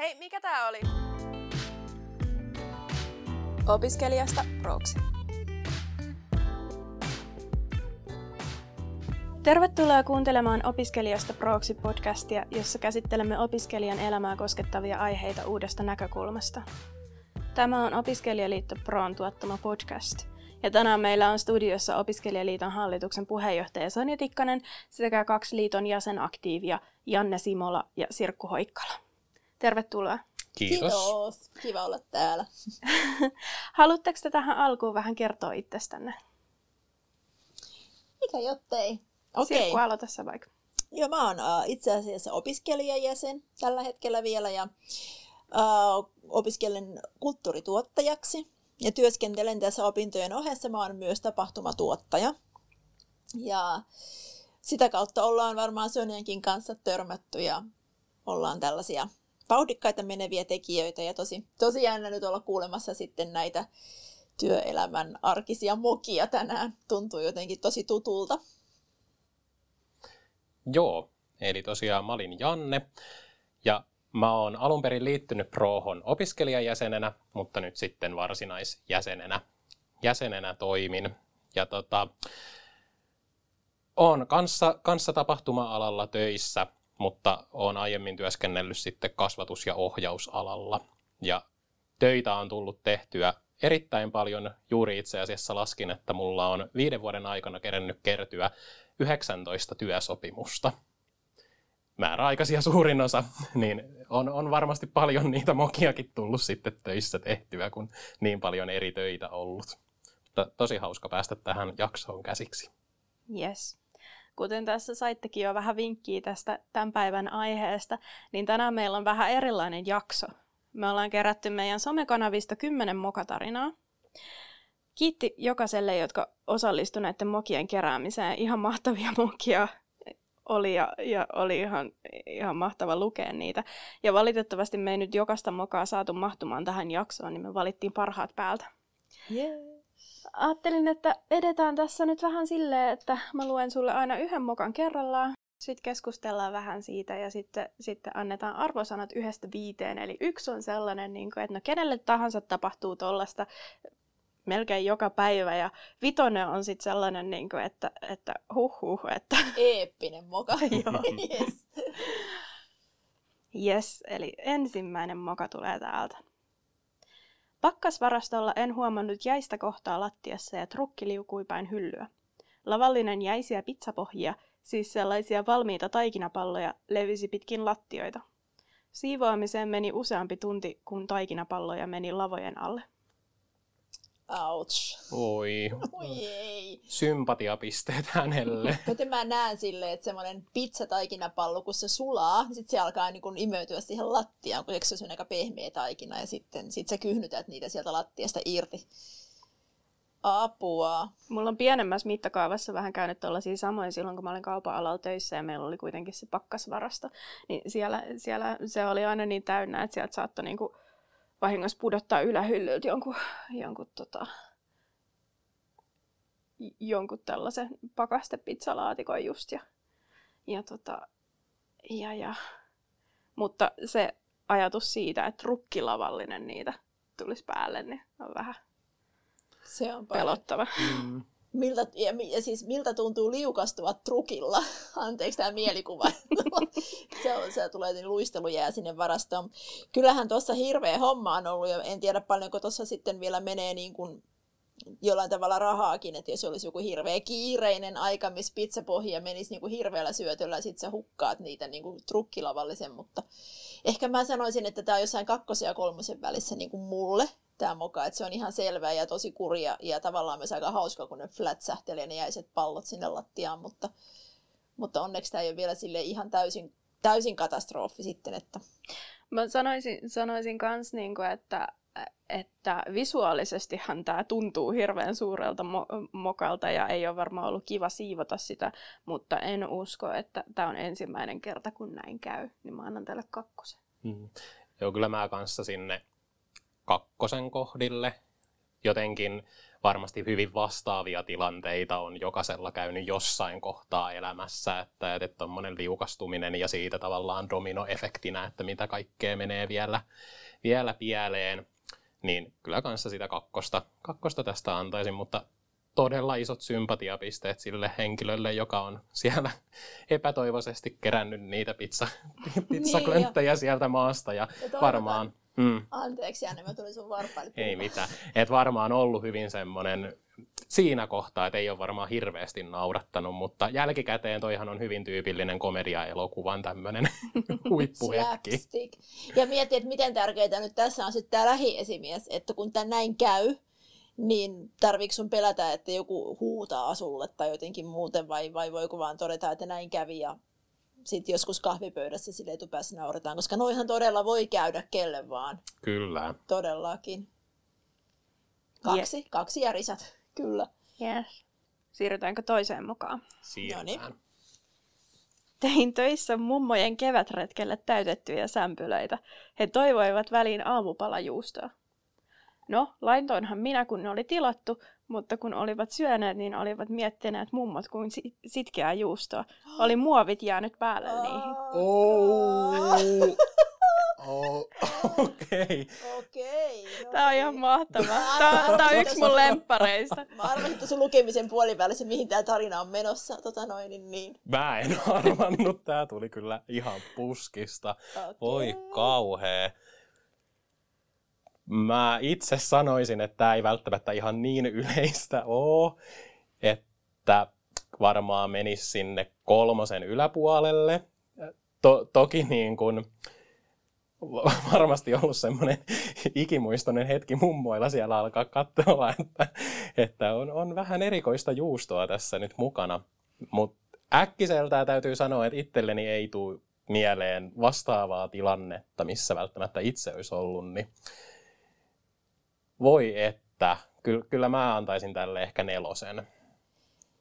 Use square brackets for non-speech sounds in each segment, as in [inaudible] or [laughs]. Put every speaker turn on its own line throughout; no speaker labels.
Hei, mikä tää oli?
Opiskelijasta proksi. Tervetuloa kuuntelemaan Opiskelijasta proksi podcastia, jossa käsittelemme opiskelijan elämää koskettavia aiheita uudesta näkökulmasta. Tämä on Opiskelijaliitto Proon tuottama podcast. Ja tänään meillä on studiossa Opiskelijaliiton hallituksen puheenjohtaja Sonja Tikkanen sekä kaksi liiton jäsenaktiivia Janne Simola ja Sirkku Hoikkala. Tervetuloa.
Kiitos.
Kiitos. Kiva olla täällä. [laughs]
Haluatteko te tähän alkuun vähän kertoa itsestänne?
Mikä jottei?
Okei. Sirkku, aloita sä vaikka.
Joo, mä oon uh, itse asiassa opiskelijajäsen tällä hetkellä vielä ja uh, opiskelen kulttuurituottajaksi ja työskentelen tässä opintojen ohessa. Mä oon myös tapahtumatuottaja. Ja sitä kautta ollaan varmaan Sonjankin kanssa törmätty ja ollaan tällaisia vauhdikkaita meneviä tekijöitä ja tosi, tosi jännä nyt olla kuulemassa sitten näitä työelämän arkisia mokia tänään. Tuntuu jotenkin tosi tutulta.
Joo, eli tosiaan mä olin Janne ja mä oon alun perin liittynyt Prohon opiskelijajäsenenä, mutta nyt sitten varsinaisjäsenenä jäsenenä toimin. Ja tota, oon kanssa, kanssa tapahtuma-alalla töissä mutta olen aiemmin työskennellyt sitten kasvatus- ja ohjausalalla. Ja töitä on tullut tehtyä erittäin paljon. Juuri itse asiassa laskin, että mulla on viiden vuoden aikana kerennyt kertyä 19 työsopimusta. Määräaikaisia [laughs] suurin osa, niin on, on varmasti paljon niitä mokiakin tullut sitten töissä tehtyä, kun niin paljon eri töitä ollut. Mutta tosi hauska päästä tähän jaksoon käsiksi.
Yes. Kuten tässä saittekin jo vähän vinkkiä tästä tämän päivän aiheesta, niin tänään meillä on vähän erilainen jakso. Me ollaan kerätty meidän somekanavista kymmenen mokatarinaa. Kiitti jokaiselle, jotka osallistuivat näiden mokien keräämiseen. Ihan mahtavia mokia oli ja, ja oli ihan, ihan mahtava lukea niitä. Ja valitettavasti me ei nyt jokaista mokaa saatu mahtumaan tähän jaksoon, niin me valittiin parhaat päältä.
Yeah
ajattelin, että edetään tässä nyt vähän silleen, että mä luen sulle aina yhden mokan kerrallaan. Sitten keskustellaan vähän siitä ja sitten, sitten annetaan arvosanat yhdestä viiteen. Eli yksi on sellainen, niin kuin, että no kenelle tahansa tapahtuu tuollaista melkein joka päivä. Ja vitonen on sitten sellainen, niin kuin, että, että huh huh. Että... [laughs]
Eeppinen moka. [laughs]
yes. yes, eli ensimmäinen moka tulee täältä. Pakkasvarastolla en huomannut jäistä kohtaa lattiassa ja trukki liukui päin hyllyä. Lavallinen jäisiä pizzapohjia, siis sellaisia valmiita taikinapalloja, levisi pitkin lattioita. Siivoamiseen meni useampi tunti, kun taikinapalloja meni lavojen alle.
Ouch.
Oi.
Oi ei.
Sympatiapisteet hänelle. [laughs]
Joten mä näen silleen, että semmoinen pizzataikinapallo, kun se sulaa, niin sitten se alkaa niin kun imeytyä siihen lattiaan, kun se on aika pehmeä taikina, ja sitten sit sä kyhnytät niitä sieltä lattiasta irti. Apua.
Mulla on pienemmässä mittakaavassa vähän käynyt tuollaisia samoin silloin, kun mä olin kaupan alalla töissä ja meillä oli kuitenkin se pakkasvarasto. Niin siellä, siellä se oli aina niin täynnä, että sieltä saattoi niinku vahingossa pudottaa ylähyllyltä jonkun, jonkun, tota, jonkun tällaisen pakastepizzalaatikon just. Ja, ja, tota, ja, ja. Mutta se ajatus siitä, että rukkilavallinen niitä tulisi päälle, niin on vähän
se on
pelottava.
Mm.
Miltä, ja, ja siis miltä tuntuu liukastua trukilla? [laughs] Anteeksi tämä mielikuva. [laughs] se, on, se tulee niin luistelu jää sinne varastoon. Kyllähän tuossa hirveä homma on ollut ja en tiedä paljonko tuossa sitten vielä menee niin kuin jollain tavalla rahaakin, että jos olisi joku hirveä kiireinen aika, missä pizzapohja menisi niin kuin hirveällä syötöllä ja sitten sä hukkaat niitä niin kuin trukkilavallisen, mutta ehkä mä sanoisin, että tämä on jossain kakkosen ja kolmosen välissä niin kuin mulle, tämä moka, että se on ihan selvää ja tosi kurja ja tavallaan myös aika hauska, kun ne flätsähtelee ne jäiset pallot sinne lattiaan, mutta, mutta onneksi tämä ei ole vielä sille ihan täysin, täysin katastrofi sitten. Että...
Mä sanoisin, sanoisin kans, niin kuin, että, että visuaalisestihan tämä tuntuu hirveän suurelta mo- mokalta ja ei ole varmaan ollut kiva siivota sitä, mutta en usko, että tämä on ensimmäinen kerta, kun näin käy, niin mä annan tälle kakkosen.
Mm. Joo, kyllä mä kanssa sinne kakkosen kohdille. jotenkin varmasti hyvin vastaavia tilanteita on jokaisella käynyt jossain kohtaa elämässä, että tuommoinen liukastuminen ja siitä tavallaan dominoefektinä, että mitä kaikkea menee vielä, vielä pieleen, niin kyllä kanssa sitä kakkosta, kakkosta tästä antaisin, mutta todella isot sympatiapisteet sille henkilölle, joka on siellä [laughs] epätoivoisesti kerännyt niitä pizza, [laughs] pizzaklönttejä niin, sieltä maasta ja, ja varmaan
Mm. Anteeksi, Janne, mä tulin sun varpaille.
Ei mitään. Et varmaan ollut hyvin semmoinen siinä kohtaa, että ei ole varmaan hirveästi naurattanut, mutta jälkikäteen toihan on hyvin tyypillinen komedia-elokuvan tämmöinen [laughs] huippuhetki.
Ja mietti, että miten tärkeää nyt tässä on sitten tämä lähiesimies, että kun tämä näin käy, niin tarviiko sun pelätä, että joku huutaa sulle tai jotenkin muuten, vai, vai voiko vaan todeta, että näin kävi ja sitten joskus kahvipöydässä sille etupäässä nauretaan, koska noihan todella voi käydä kelle vaan.
Kyllä.
Todellakin. Kaksi, yes. kaksi järisät, kyllä.
Yes. Siirrytäänkö toiseen mukaan?
Siirrytään.
Tein töissä mummojen kevätretkelle täytettyjä sämpylöitä. He toivoivat väliin aamupalajuustoa. No, laitoinhan minä, kun ne oli tilattu, mutta kun olivat syöneet, niin olivat miettineet mummot kuin sitkeää juustoa. Oli muovit jäänyt päälle niihin.
Oh. Oh, [laughs] okei.
Okay. Okei. Okay,
no Tämä on ihan niin. mahtavaa. Tämä, tämä on yksi mun lemppareista.
Mä arvasin tuossa lukemisen puolivälissä, mihin tämä tarina on menossa. Tota noin, niin, niin.
Mä en [laughs] arvannut. Tämä tuli kyllä ihan puskista. Okay. Voi kauhea. Mä itse sanoisin, että tämä ei välttämättä ihan niin yleistä ole, että varmaan menisi sinne kolmosen yläpuolelle. To- toki niin kuin, varmasti ollut semmoinen [laughs] ikimuistoinen hetki mummoilla siellä alkaa katsoa, että, että on, on vähän erikoista juustoa tässä nyt mukana. Mutta äkkiseltään täytyy sanoa, että itselleni ei tule mieleen vastaavaa tilannetta, missä välttämättä itse olisi ollut, niin voi että, kyllä, kyllä mä antaisin tälle ehkä nelosen.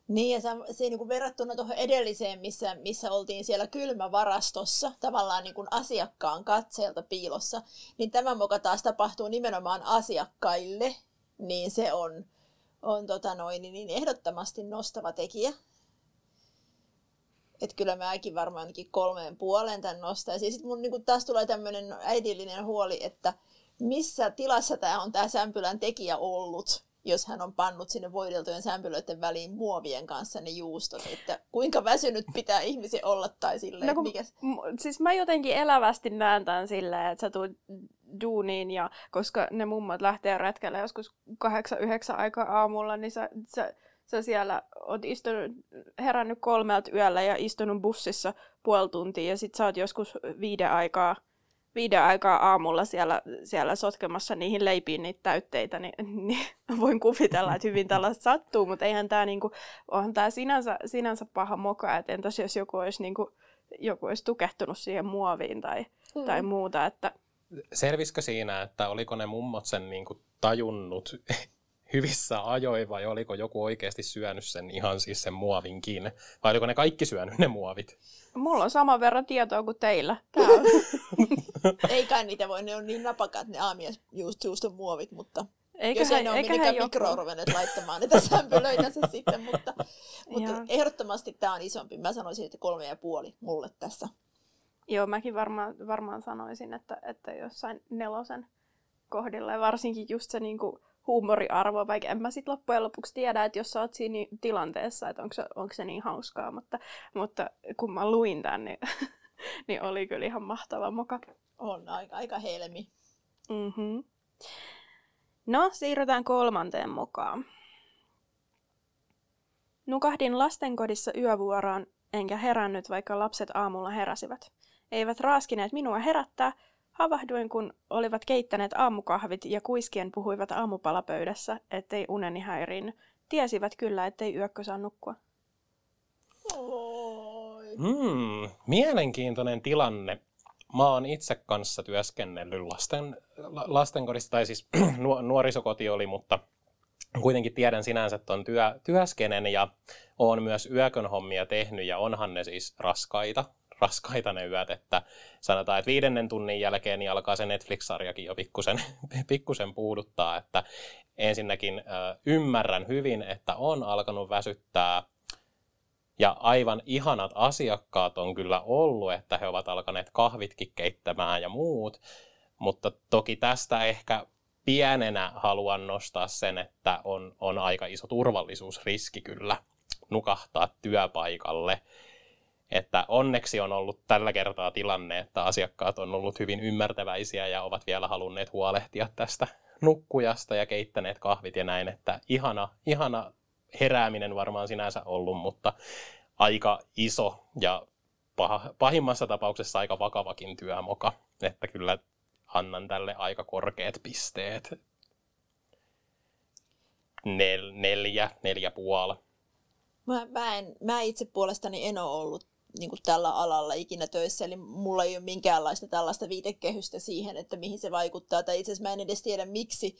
Niin, ja se, niin kuin verrattuna tuohon edelliseen, missä, missä oltiin siellä kylmävarastossa, tavallaan niin kuin asiakkaan katseelta piilossa, niin tämä moka taas tapahtuu nimenomaan asiakkaille, niin se on, on tota noin, niin ehdottomasti nostava tekijä. Että kyllä mäkin varmaankin kolmeen puolen tämän nostaisin. Sitten mun niin kuin taas tulee tämmöinen äidillinen huoli, että – missä tilassa tämä on tämä sämpylän tekijä ollut, jos hän on pannut sinne voideltujen sämpylöiden väliin muovien kanssa ne juustot, että kuinka väsynyt pitää ihmisen olla tai silleen, no, kun, mikä...
Siis mä jotenkin elävästi näen tämän silleen, että sä tulet duuniin ja koska ne mummot lähtee retkelle joskus 8-9 aikaa aamulla, niin sä, sä, sä siellä oot istunut, herännyt kolmelta yöllä ja istunut bussissa puoli tuntia ja sit sä oot joskus viiden aikaa viiden aikaa aamulla siellä, siellä sotkemassa niihin leipiin niitä täytteitä, niin, niin [laughs] voin kuvitella, että hyvin tällaista sattuu, mutta eihän tämä niinku, onhan tämä sinänsä, sinänsä paha moka, että entäs jos joku olisi, niinku, joku olisi tukehtunut siihen muoviin tai, mm. tai muuta, että
Selvisikö siinä, että oliko ne mummot sen niinku tajunnut hyvissä ajoin vai oliko joku oikeasti syönyt sen ihan siis sen muovinkin? Vai oliko ne kaikki syönyt ne muovit?
Mulla on saman verran tietoa kuin teillä. [laughs]
Ei kai niitä voi, ne on niin napakat ne just muovit, mutta eikä jos ei ne ole minnekään mikroon ruvenneet laittamaan niitä sämpylöitänsä sitten, mutta, [laughs] mutta ehdottomasti tämä on isompi. Mä sanoisin, että kolme ja puoli mulle tässä.
Joo, mäkin varmaan, varmaan sanoisin, että, että jossain nelosen kohdilla ja varsinkin just se niin kuin, huumoriarvo, vaikka en mä sitten loppujen lopuksi tiedä, että jos sä oot siinä tilanteessa, että onko se, onko se niin hauskaa, mutta, mutta kun mä luin tämän, niin, [laughs] niin oli kyllä ihan mahtava moka.
On, aika, aika helmi.
Mm-hmm. No, siirrytään kolmanteen mukaan. Nukahdin lastenkodissa yövuoroon, enkä herännyt, vaikka lapset aamulla heräsivät. Eivät raaskineet minua herättää, Havahduin, kun olivat keittäneet aamukahvit ja kuiskien puhuivat aamupalapöydässä, ettei uneni häiriin. Tiesivät kyllä, ettei yökkö saa nukkua.
Hmm, mielenkiintoinen tilanne. Mä oon itse kanssa työskennellyt lasten, lastenkodissa, tai siis [clears throat] nuorisokoti oli, mutta kuitenkin tiedän sinänsä tuon työ, työskenen ja oon myös yökön hommia tehnyt ja onhan ne siis raskaita, raskaita ne yöt, että sanotaan, että viidennen tunnin jälkeen niin alkaa se Netflix-sarjakin jo pikkusen, [laughs] pikkusen puuduttaa, että ensinnäkin ymmärrän hyvin, että on alkanut väsyttää ja aivan ihanat asiakkaat on kyllä ollut, että he ovat alkaneet kahvitkin keittämään ja muut, mutta toki tästä ehkä pienenä haluan nostaa sen, että on, on aika iso turvallisuusriski kyllä nukahtaa työpaikalle. Että onneksi on ollut tällä kertaa tilanne, että asiakkaat on ollut hyvin ymmärtäväisiä ja ovat vielä halunneet huolehtia tästä nukkujasta ja keittäneet kahvit ja näin, että ihana, ihana herääminen varmaan sinänsä ollut, mutta aika iso ja pahimmassa tapauksessa aika vakavakin työmoka, että kyllä annan tälle aika korkeat pisteet. Nel, neljä, neljä puoli.
Mä, mä, en, mä itse puolestani en ole ollut niin kuin tällä alalla ikinä töissä, eli mulla ei ole minkäänlaista tällaista viitekehystä siihen, että mihin se vaikuttaa, tai itse asiassa mä en edes tiedä, miksi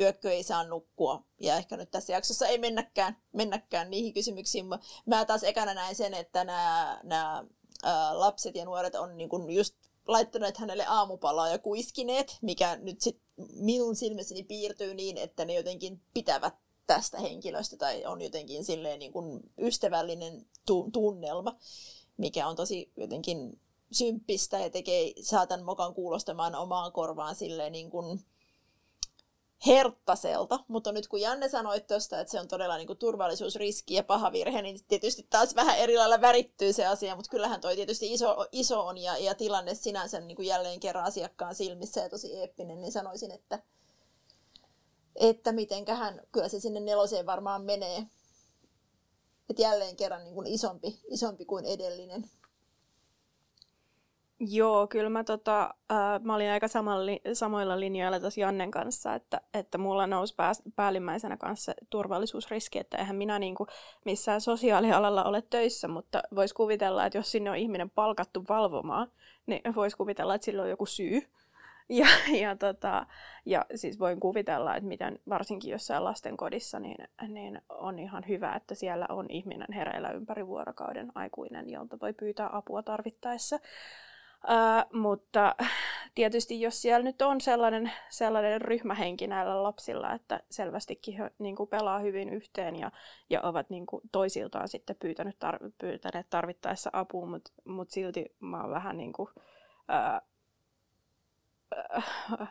yökkö ei saa nukkua. Ja ehkä nyt tässä jaksossa ei mennäkään, mennäkään niihin kysymyksiin. Mä taas ekana näin sen, että nämä, nämä lapset ja nuoret on niin kuin just laittaneet hänelle aamupalaa ja kuiskineet, mikä nyt sit minun silmissäni piirtyy niin, että ne jotenkin pitävät tästä henkilöstä tai on jotenkin silleen niin kuin ystävällinen tu- tunnelma, mikä on tosi jotenkin symppistä ja tekee saatan mokan kuulostamaan omaan korvaan silleen niin kuin herttaselta, mutta nyt kun Janne sanoi tuosta, että se on todella niin kuin turvallisuusriski ja paha virhe, niin tietysti taas vähän eri lailla värittyy se asia, mutta kyllähän toi tietysti iso, iso on ja, ja tilanne sinänsä niin kuin jälleen kerran asiakkaan silmissä ja tosi eeppinen, niin sanoisin, että, että mitenköhän, kyllä se sinne neloseen varmaan menee. Että jälleen kerran niin kuin isompi, isompi kuin edellinen.
Joo, kyllä mä, tota, äh, mä olin aika samalli, samoilla linjoilla tuossa Jannen kanssa, että, että mulla nousi pää, päällimmäisenä kanssa turvallisuusriski, että eihän minä niinku missään sosiaalialalla ole töissä, mutta voisi kuvitella, että jos sinne on ihminen palkattu valvomaan, niin voisi kuvitella, että sillä on joku syy. Ja, [laughs] ja, tota, ja siis voin kuvitella, että miten varsinkin jossain lastenkodissa, niin, niin on ihan hyvä, että siellä on ihminen hereillä ympäri vuorokauden aikuinen, jolta voi pyytää apua tarvittaessa. Uh, mutta tietysti jos siellä nyt on sellainen, sellainen ryhmähenki näillä lapsilla, että selvästikin he niin kuin pelaa hyvin yhteen ja, ja ovat niin kuin toisiltaan sitten pyytänyt tar- pyytäneet tarvittaessa apua, mutta mut silti mä oon vähän niin kuin, uh, uh,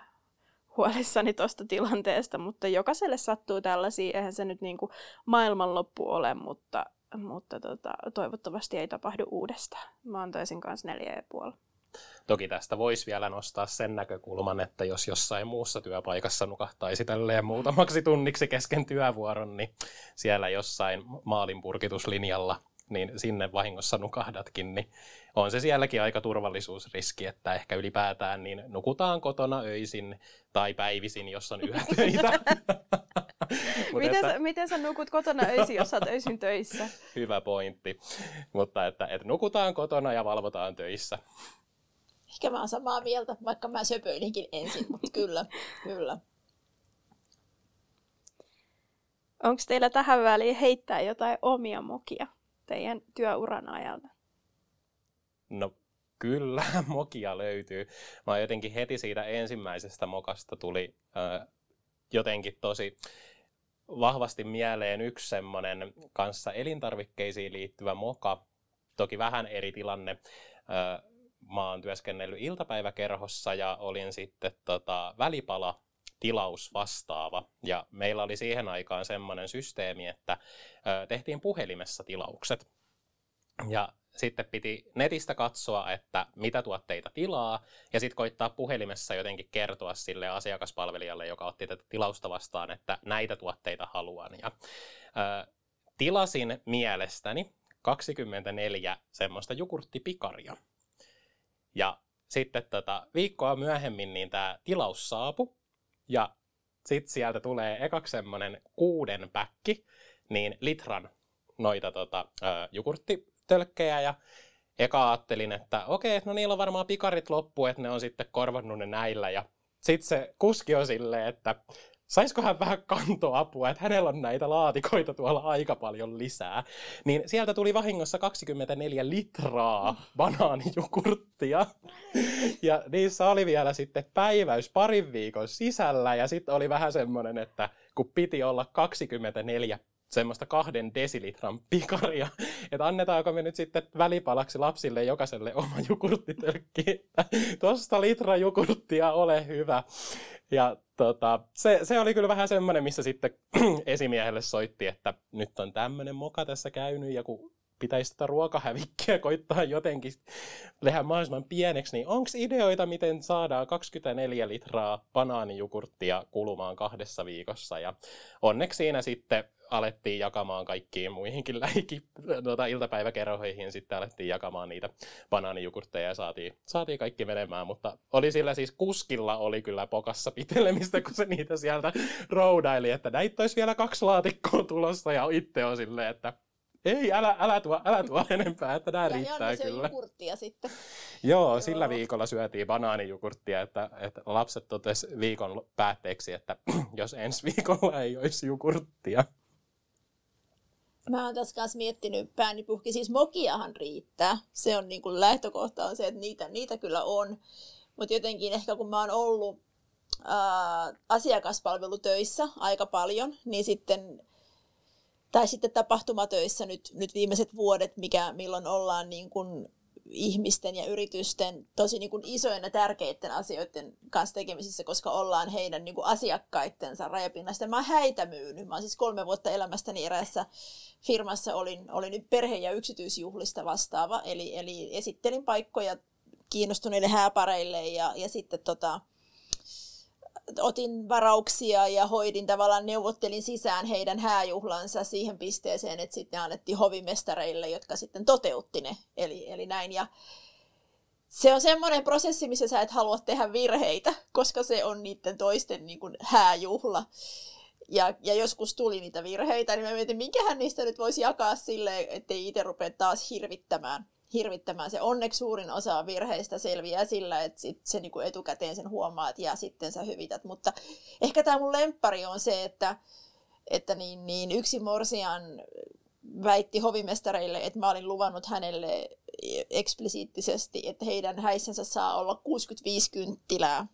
huolissani tuosta tilanteesta, mutta jokaiselle sattuu tällaisia, eihän se nyt niin kuin maailmanloppu ole, mutta, mutta tota, toivottavasti ei tapahdu uudestaan. Mä antaisin kanssa neljä ja puoli.
Toki tästä voisi vielä nostaa sen näkökulman, että jos jossain muussa työpaikassa nukahtaisi tälleen muutamaksi tunniksi kesken työvuoron, niin siellä jossain maalinpurkituslinjalla niin sinne vahingossa nukahdatkin, niin on se sielläkin aika turvallisuusriski, että ehkä ylipäätään niin nukutaan kotona öisin tai päivisin, jos on yötöitä. [laughs]
miten, että, sä, miten sä nukut kotona öisin, jos olet öisin töissä?
Hyvä pointti. Mutta että, että nukutaan kotona ja valvotaan töissä.
Ehkä mä oon samaa mieltä, vaikka mä söpöilinkin ensin, mutta kyllä, kyllä.
Onko teillä tähän väliin heittää jotain omia mokia teidän työuran ajalta?
No kyllä, [laughs] mokia löytyy. Mä jotenkin heti siitä ensimmäisestä mokasta tuli äh, jotenkin tosi vahvasti mieleen yksi semmoinen kanssa elintarvikkeisiin liittyvä moka. Toki vähän eri tilanne. Äh, mä oon työskennellyt iltapäiväkerhossa ja olin sitten tota, välipala tilaus vastaava. Ja meillä oli siihen aikaan semmoinen systeemi, että tehtiin puhelimessa tilaukset. Ja sitten piti netistä katsoa, että mitä tuotteita tilaa, ja sitten koittaa puhelimessa jotenkin kertoa sille asiakaspalvelijalle, joka otti tätä tilausta vastaan, että näitä tuotteita haluan. Ja, ö, tilasin mielestäni 24 semmoista jukurttipikaria. Ja sitten tota, viikkoa myöhemmin niin tämä tilaus saapu ja sitten sieltä tulee ekaksi semmoinen kuuden päkki, niin litran noita tota, ö, jukurttitölkkejä ja eka ajattelin, että okei, no niillä on varmaan pikarit loppu, että ne on sitten korvannut ne näillä. Ja sitten se kuski on silleen, että saisiko hän vähän kantoapua, että hänellä on näitä laatikoita tuolla aika paljon lisää. Niin sieltä tuli vahingossa 24 litraa banaanijukurttia. Ja niissä oli vielä sitten päiväys parin viikon sisällä ja sitten oli vähän semmoinen, että kun piti olla 24 semmoista kahden desilitran pikaria, että annetaanko me nyt sitten välipalaksi lapsille jokaiselle oma jukurttitölkki, tuosta litra jukurttia ole hyvä. Ja tota, se, se, oli kyllä vähän semmoinen, missä sitten [clears throat] esimiehelle soitti, että nyt on tämmöinen moka tässä käynyt ja kun pitäisi tätä ruokahävikkiä koittaa jotenkin tehdä mahdollisimman pieneksi, niin onko ideoita, miten saadaan 24 litraa banaanijukurttia kulumaan kahdessa viikossa? Ja onneksi siinä sitten alettiin jakamaan kaikkiin muihinkin lähikin tuota, iltapäiväkerhoihin, sitten alettiin jakamaan niitä banaanijukurtteja ja saatiin, saatiin kaikki menemään, mutta oli sillä siis kuskilla oli kyllä pokassa pitelemistä, kun se niitä sieltä roudaili, että näitä olisi vielä kaksi laatikkoa tulossa ja itse on silleen, että ei, älä, älä, tuo, älä tuo [laughs] enempää, että nämä ja riittää ja kyllä.
Ja sitten. [laughs]
Joo, sillä viikolla syötiin banaanijukurttia, että, että lapset totesi viikon päätteeksi, että [clears throat] jos ensi viikolla ei olisi jukurttia.
Mä oon tässä kanssa miettinyt pääni puhki, siis mokiahan riittää. Se on niin kuin lähtökohta on se, että niitä, niitä kyllä on. Mutta jotenkin ehkä kun mä oon ollut ää, asiakaspalvelutöissä aika paljon, niin sitten tai sitten tapahtumatöissä nyt, nyt viimeiset vuodet, mikä, milloin ollaan niin kuin ihmisten ja yritysten tosi niin kuin isojen ja tärkeiden asioiden kanssa tekemisissä, koska ollaan heidän niin kuin asiakkaittensa rajapinnasta. Mä oon häitä myynyt. Mä oon siis kolme vuotta elämästäni eräässä firmassa olin, olin perhe- ja yksityisjuhlista vastaava, eli, eli esittelin paikkoja kiinnostuneille hääpareille ja, ja sitten tota, otin varauksia ja hoidin tavallaan, neuvottelin sisään heidän hääjuhlansa siihen pisteeseen, että sitten ne annettiin hovimestareille, jotka sitten toteutti ne. Eli, eli näin. Ja se on semmoinen prosessi, missä sä et halua tehdä virheitä, koska se on niiden toisten niin kuin, hääjuhla. Ja, ja joskus tuli niitä virheitä, niin mä mietin, minkähän niistä nyt voisi jakaa silleen, ettei itse rupea taas hirvittämään hirvittämään. Se onneksi suurin osa virheistä selviää sillä, että sit se niinku etukäteen sen huomaat ja sitten sä hyvität. Mutta ehkä tämä mun lemppari on se, että, että niin, niin yksi morsian väitti hovimestareille, että mä olin luvannut hänelle eksplisiittisesti, että heidän häissänsä saa olla 65 kynttilää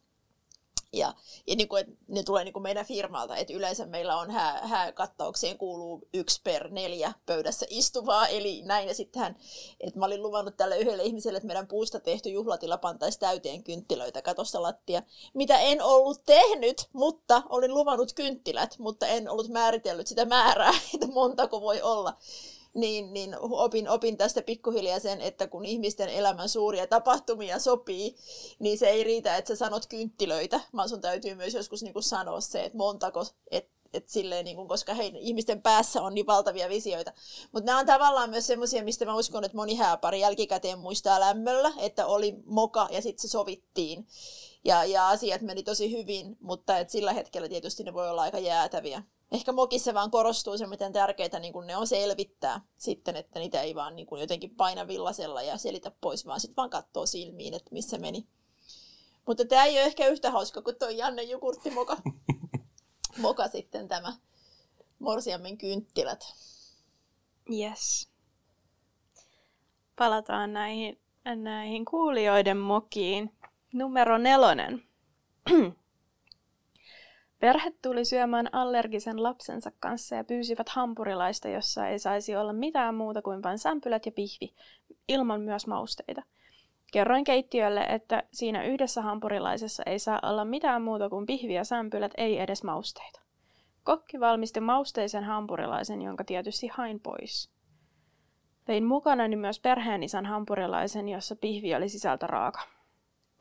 ja, ja niin kuin, että ne tulee niin kuin meidän firmalta, että yleensä meillä on hää, hääkattaukseen kuuluu yksi per neljä pöydässä istuvaa, eli näin. Ja sittenhän, että mä olin luvannut tälle yhdelle ihmiselle, että meidän puusta tehty juhlatila pantaisi täyteen kynttilöitä. Katossa lattia, mitä en ollut tehnyt, mutta olin luvannut kynttilät, mutta en ollut määritellyt sitä määrää, [laughs] että montako voi olla niin, niin opin, opin tästä pikkuhiljaa sen, että kun ihmisten elämän suuria tapahtumia sopii, niin se ei riitä, että sä sanot kynttilöitä, vaan sun täytyy myös joskus niin kuin sanoa se, että montako, että et silleen, niin kuin, koska hei, ihmisten päässä on niin valtavia visioita. Mutta nämä on tavallaan myös semmoisia, mistä mä uskon, että moni hääpari jälkikäteen muistaa lämmöllä, että oli moka ja sitten se sovittiin. Ja, ja asiat meni tosi hyvin, mutta et sillä hetkellä tietysti ne voi olla aika jäätäviä ehkä mokissa vaan korostuu se, miten tärkeitä niin ne on selvittää sitten, että niitä ei vaan niin kuin jotenkin paina villasella ja selitä pois, vaan sitten vaan katsoo silmiin, että missä meni. Mutta tämä ei ole ehkä yhtä hauska kuin tuo Janne Jukurtti moka, [laughs] moka sitten tämä Morsiammen kynttilät.
Yes. Palataan näihin, näihin kuulijoiden mokiin. Numero nelonen. [clears throat] Perhe tuli syömään allergisen lapsensa kanssa ja pyysivät hampurilaista, jossa ei saisi olla mitään muuta kuin vain sämpylät ja pihvi, ilman myös mausteita. Kerroin keittiölle, että siinä yhdessä hampurilaisessa ei saa olla mitään muuta kuin pihvi ja sämpylät, ei edes mausteita. Kokki valmisti mausteisen hampurilaisen, jonka tietysti hain pois. Vein mukanani myös perheenisän hampurilaisen, jossa pihvi oli sisältä raaka.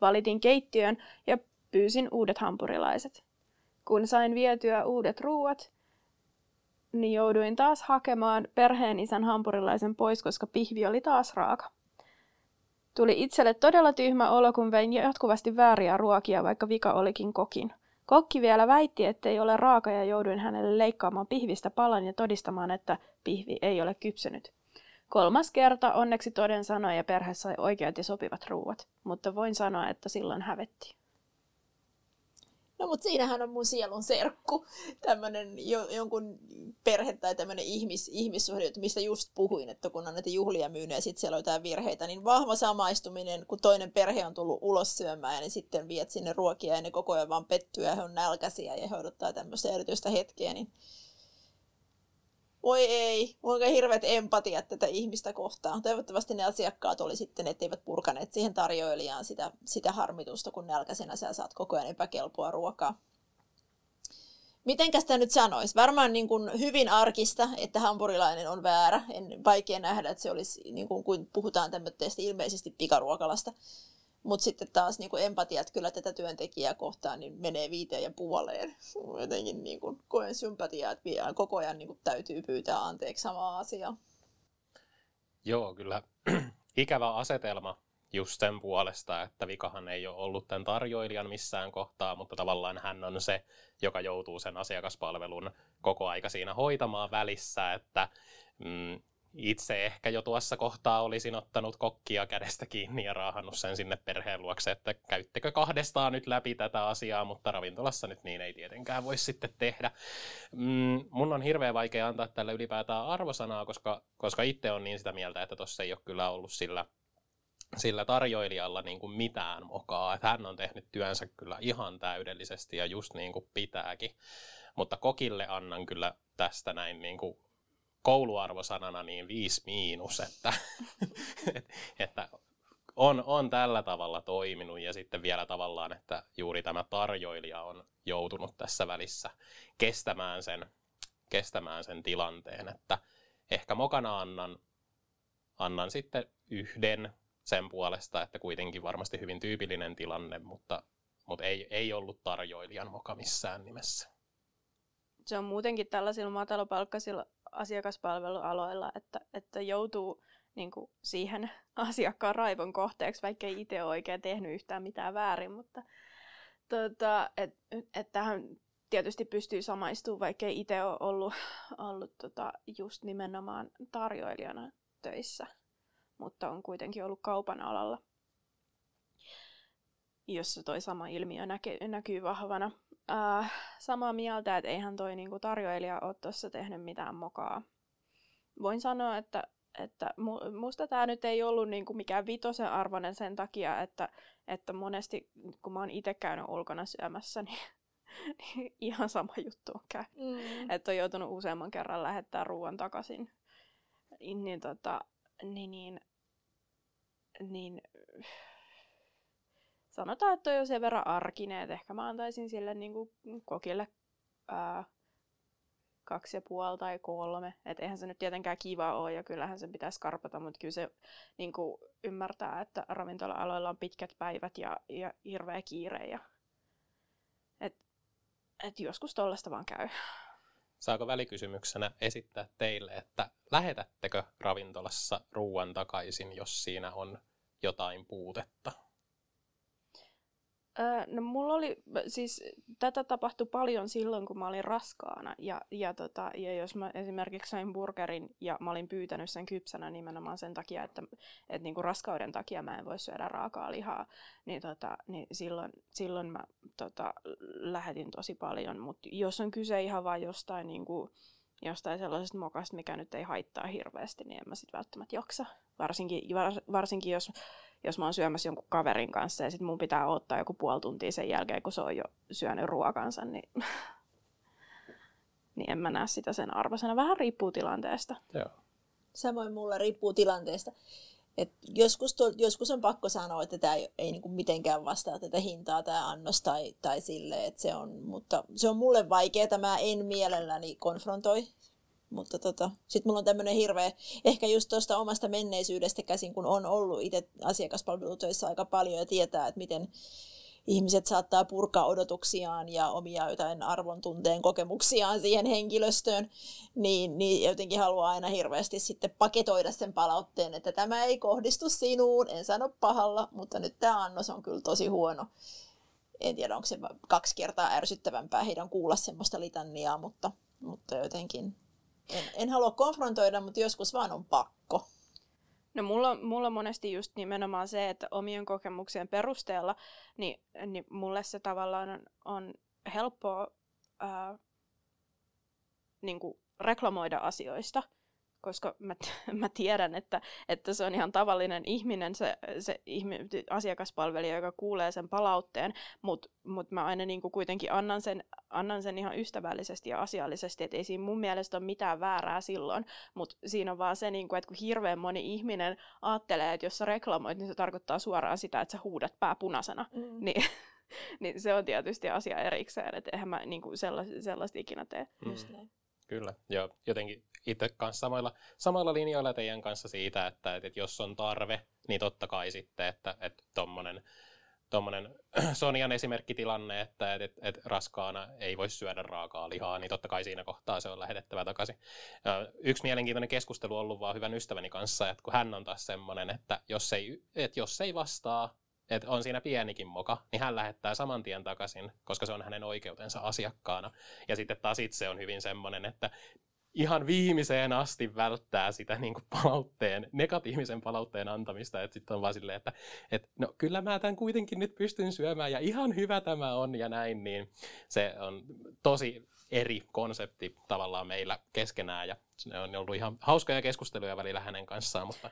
Valitin keittiön ja pyysin uudet hampurilaiset. Kun sain vietyä uudet ruuat, niin jouduin taas hakemaan perheen isän hampurilaisen pois, koska pihvi oli taas raaka. Tuli itselle todella tyhmä olo, kun vein jatkuvasti vääriä ruokia, vaikka vika olikin kokin. Kokki vielä väitti, ettei ole raaka ja jouduin hänelle leikkaamaan pihvistä palan ja todistamaan, että pihvi ei ole kypsynyt. Kolmas kerta onneksi toden sanoi ja perhe sai oikeat ja sopivat ruuat, mutta voin sanoa, että silloin hävetti.
No mutta siinähän on mun sielun serkku, tämmöinen jo, jonkun perhe tai tämmöinen ihmis, ihmissuhde, mistä just puhuin, että kun on näitä juhlia myynyt ja sitten siellä on jotain virheitä, niin vahva samaistuminen, kun toinen perhe on tullut ulos syömään ja niin sitten viet sinne ruokia ja ne koko ajan vaan pettyy ja he on nälkäisiä ja he odottaa tämmöistä erityistä hetkeä, niin voi ei, kuinka hirveät empatiat tätä ihmistä kohtaan. Toivottavasti ne asiakkaat oli sitten, etteivät purkaneet siihen tarjoilijaan sitä, sitä harmitusta, kun nälkäisenä sä saat koko ajan epäkelpoa ruokaa. Mitenkäs tämä nyt sanoisi? Varmaan niin kuin hyvin arkista, että hampurilainen on väärä. En vaikea nähdä, että se olisi, niin kuin, kun puhutaan tämmöistä ilmeisesti pikaruokalasta. Mutta sitten taas niin kuin empatiat kyllä tätä työntekijää kohtaan niin menee viiteen ja puoleen. [laughs] Jotenkin niin kuin, koen sympatiaa, että koko ajan niin kuin, täytyy pyytää anteeksi samaa asiaa.
Joo, kyllä [clears throat] ikävä asetelma just sen puolesta, että vikahan ei ole ollut tämän tarjoilijan missään kohtaa, mutta tavallaan hän on se, joka joutuu sen asiakaspalvelun koko aika siinä hoitamaan välissä, että mm, itse ehkä jo tuossa kohtaa olisin ottanut kokkia kädestä kiinni ja raahannut sen sinne perheen luokse, että käyttekö kahdestaan nyt läpi tätä asiaa, mutta ravintolassa nyt niin ei tietenkään voi sitten tehdä. Mm, mun on hirveän vaikea antaa tälle ylipäätään arvosanaa, koska, koska itse on niin sitä mieltä, että tuossa ei ole kyllä ollut sillä sillä tarjoilijalla niin kuin mitään mokaa. Että hän on tehnyt työnsä kyllä ihan täydellisesti ja just niin kuin pitääkin. Mutta kokille annan kyllä tästä näin niin kuin kouluarvosanana niin viisi miinus, että, [laughs] että on, on tällä tavalla toiminut ja sitten vielä tavallaan, että juuri tämä tarjoilija on joutunut tässä välissä kestämään sen, kestämään sen tilanteen, että ehkä mokana annan, annan sitten yhden sen puolesta, että kuitenkin varmasti hyvin tyypillinen tilanne, mutta, mutta ei, ei ollut tarjoilijan moka missään nimessä.
Se on muutenkin tällaisilla matalapalkkaisilla asiakaspalvelualoilla, että, että joutuu niin kuin siihen [laughs] asiakkaan raivon kohteeksi, vaikka ei itse oikein tehnyt yhtään mitään väärin, mutta tota, et, et tähän tietysti pystyy samaistumaan, vaikka ei itse ole ollut, [laughs] ollut tota, just nimenomaan tarjoilijana töissä, mutta on kuitenkin ollut kaupan alalla, jossa toi sama ilmiö näkyy, näkyy vahvana äh, samaa mieltä, että eihän toi niinku tarjoilija ole tuossa tehnyt mitään mokaa. Voin sanoa, että, että musta tämä nyt ei ollut niinku mikään vitosen arvoinen sen takia, että, että monesti kun mä oon itse käynyt ulkona syömässä, [laughs] niin, niin ihan sama juttu on käynyt. Mm. Että on joutunut useamman kerran lähettää ruoan takaisin. Niin, tota, niin, niin, niin sanotaan, että on jo sen verran arkinen, että ehkä mä antaisin sille niin kuin kokille ää, kaksi ja puoli tai kolme. Että eihän se nyt tietenkään kiva ole ja kyllähän sen pitäisi karpata, mutta kyllä se niin kuin ymmärtää, että ravintola-aloilla on pitkät päivät ja, ja hirveä kiire. Ja, et, et joskus tollasta vaan käy.
Saako välikysymyksenä esittää teille, että lähetättekö ravintolassa ruoan takaisin, jos siinä on jotain puutetta?
Öö, no mulla oli, siis tätä tapahtui paljon silloin, kun mä olin raskaana. Ja, ja, tota, ja jos mä esimerkiksi sain burgerin ja mä olin pyytänyt sen kypsänä nimenomaan sen takia, että, että niin kuin raskauden takia mä en voi syödä raakaa lihaa, niin, tota, niin silloin, silloin mä tota, lähetin tosi paljon. Mutta jos on kyse ihan vain jostain, niin kuin, jostain sellaisesta mokasta, mikä nyt ei haittaa hirveästi, niin en mä sitten välttämättä jaksa. Varsinkin, varsinkin jos jos mä oon syömässä jonkun kaverin kanssa ja sitten mun pitää ottaa joku puoli tuntia sen jälkeen, kun se on jo syönyt ruokansa, niin, [laughs] niin en mä näe sitä sen arvoisena. Vähän riippuu tilanteesta.
Joo.
Samoin mulla riippuu tilanteesta. Et joskus, to, joskus on pakko sanoa, että tämä ei, ei niinku mitenkään vastaa tätä hintaa, tämä annos tai, tai sille, että se on, mutta se on mulle vaikeaa, mä en mielelläni konfrontoi mutta tota, sitten mulla on tämmöinen hirveä, ehkä just tuosta omasta menneisyydestä käsin, kun on ollut itse asiakaspalvelutöissä aika paljon ja tietää, että miten ihmiset saattaa purkaa odotuksiaan ja omia jotain arvon tunteen kokemuksiaan siihen henkilöstöön, niin, niin jotenkin haluaa aina hirveästi sitten paketoida sen palautteen, että tämä ei kohdistu sinuun, en sano pahalla, mutta nyt tämä annos on kyllä tosi huono. En tiedä, onko se kaksi kertaa ärsyttävämpää heidän kuulla semmoista litanniaa, mutta, mutta jotenkin en, en halua konfrontoida, mutta joskus vaan on pakko.
No mulla, mulla monesti just nimenomaan se, että omien kokemuksien perusteella, niin, niin mulle se tavallaan on, on helppoa ää, niin kuin reklamoida asioista, koska mä, [laughs] mä tiedän, että, että se on ihan tavallinen ihminen, se, se ihmi, asiakaspalvelija, joka kuulee sen palautteen, mutta mut mä aina niin kuin kuitenkin annan sen, annan sen ihan ystävällisesti ja asiallisesti, että ei siinä mun mielestä ole mitään väärää silloin, mutta siinä on vaan se, niin kuin, että kun hirveän moni ihminen ajattelee, että jos sä reklamoit, niin se tarkoittaa suoraan sitä, että sä huudat pää punaisena, mm. [laughs] niin, niin se on tietysti asia erikseen, että eihän mä niin kuin sellaista, sellaista ikinä tee. Mm. Just näin.
Kyllä, ja jotenkin itse kanssa samoilla, samoilla linjoilla teidän kanssa siitä, että, että jos on tarve, niin totta kai sitten, että, että tommonen, [clears throat] Sonian esimerkkitilanne, että et, et, et raskaana ei voi syödä raakaa lihaa, niin totta kai siinä kohtaa se on lähetettävä takaisin. Yksi mielenkiintoinen keskustelu on ollut vaan hyvän ystäväni kanssa, että kun hän on taas semmoinen, että jos ei, että jos ei vastaa että on siinä pienikin moka, niin hän lähettää saman tien takaisin, koska se on hänen oikeutensa asiakkaana. Ja sitten taas itse on hyvin semmoinen, että ihan viimeiseen asti välttää sitä niin kuin palautteen, negatiivisen palautteen antamista, että sitten on vaan silleen, että, että no kyllä mä tämän kuitenkin nyt pystyn syömään ja ihan hyvä tämä on ja näin, niin se on tosi eri konsepti tavallaan meillä keskenään ja ne on ollut ihan hauskoja keskusteluja välillä hänen kanssaan, mutta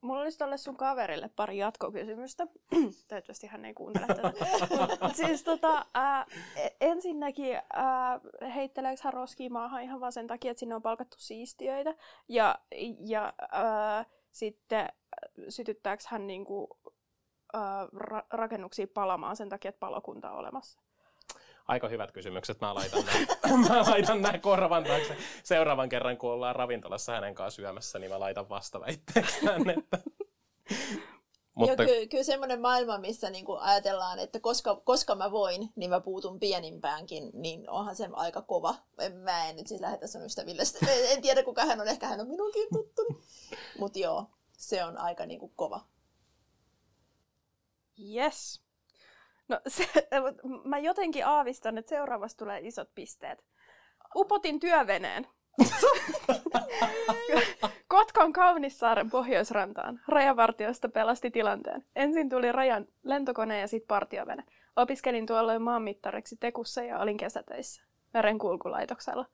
Mulla olisi tolle sun kaverille pari jatkokysymystä. [clears throat] Toivottavasti hän ei kuuntele tätä. [laughs] siis tota, ää, e, ensinnäkin ää, heitteleekö hän roskiin maahan ihan vaan sen takia, että sinne on palkattu siistiöitä? Ja, ja ää, sitten sytyttääkö hän niinku, ää, ra- rakennuksia palamaan sen takia, että palokunta on olemassa?
Aika hyvät kysymykset. Mä laitan nämä, [coughs] mä laitan nämä korvan taakse. Seuraavan kerran, kun ollaan ravintolassa hänen kanssa syömässä, niin mä laitan vastaväitteeksi tänne. Että... [laughs]
Mutta... Joo, ky- kyllä semmoinen maailma, missä niinku ajatellaan, että koska, koska mä voin, niin mä puutun pienimpäänkin, niin onhan se aika kova. En, mä en nyt siis lähetä sun ystäville. En, en tiedä, kuka hän on. Ehkä hän on minunkin tuttu. Mutta joo, se on aika niinku kova.
Yes. No [laughs] se, mä jotenkin aavistan, että seuraavassa tulee isot pisteet. Upotin työveneen. [laughs] Kotkan Kaunissaaren pohjoisrantaan. Rajavartiosta pelasti tilanteen. Ensin tuli rajan lentokone ja sitten partiovene. Opiskelin tuolloin maanmittariksi Tekussa ja olin kesätöissä merenkulkulaitoksella.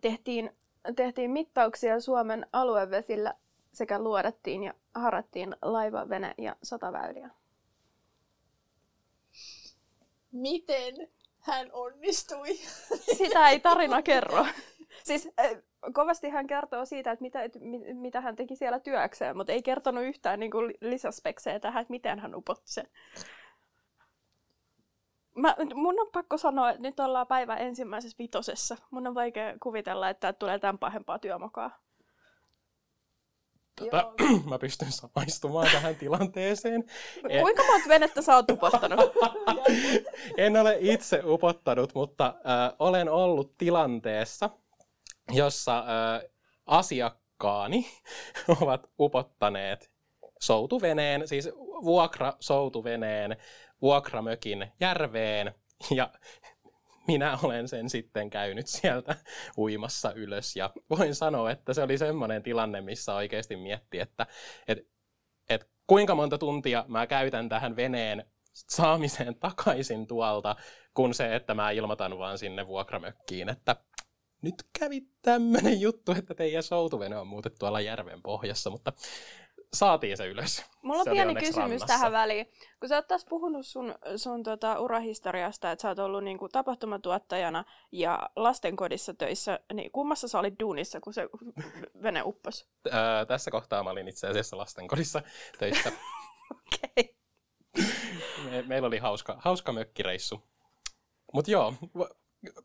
Tehtiin, tehtiin mittauksia Suomen aluevesillä sekä luodattiin ja harattiin laiva, vene ja sotaväyliä
miten hän onnistui.
Sitä ei tarina kerro. [laughs] Siis kovasti hän kertoo siitä, että mitä, että mitä hän teki siellä työkseen, mutta ei kertonut yhtään niin kuin lisäspeksejä tähän, että miten hän upotti sen. Mä, mun on pakko sanoa, että nyt ollaan päivän ensimmäisessä vitosessa. Mun on vaikea kuvitella, että tulee tämän pahempaa työmokaa.
Tota, [clears throat] mä pystyn samaistumaan tähän tilanteeseen. [laughs]
Kuinka monta venettä sä oot upottanut? [laughs]
en ole itse upottanut, mutta äh, olen ollut tilanteessa, jossa äh, asiakkaani [laughs] ovat upottaneet soutuveneen, siis vuokra-soutuveneen, vuokramökin järveen ja minä olen sen sitten käynyt sieltä uimassa ylös. Ja voin sanoa, että se oli semmoinen tilanne, missä oikeasti mietti, että et, et kuinka monta tuntia mä käytän tähän veneen saamiseen takaisin tuolta, kun se, että mä ilmoitan vaan sinne vuokramökkiin, että nyt kävi tämmöinen juttu, että teidän soutuvene on muutettu tuolla järven pohjassa, mutta saatiin se ylös.
Mulla on pieni kysymys rannassa. tähän väliin. Kun sä oot taas puhunut sun, sun tota urahistoriasta, että sä oot ollut niinku tapahtumatuottajana ja lastenkodissa töissä, niin kummassa sä olit duunissa, kun se [laughs] vene uppos?
Öö, tässä kohtaa mä olin itse asiassa lastenkodissa töissä. [laughs] Okei. Me, meillä oli hauska, hauska mökkireissu. Mutta joo,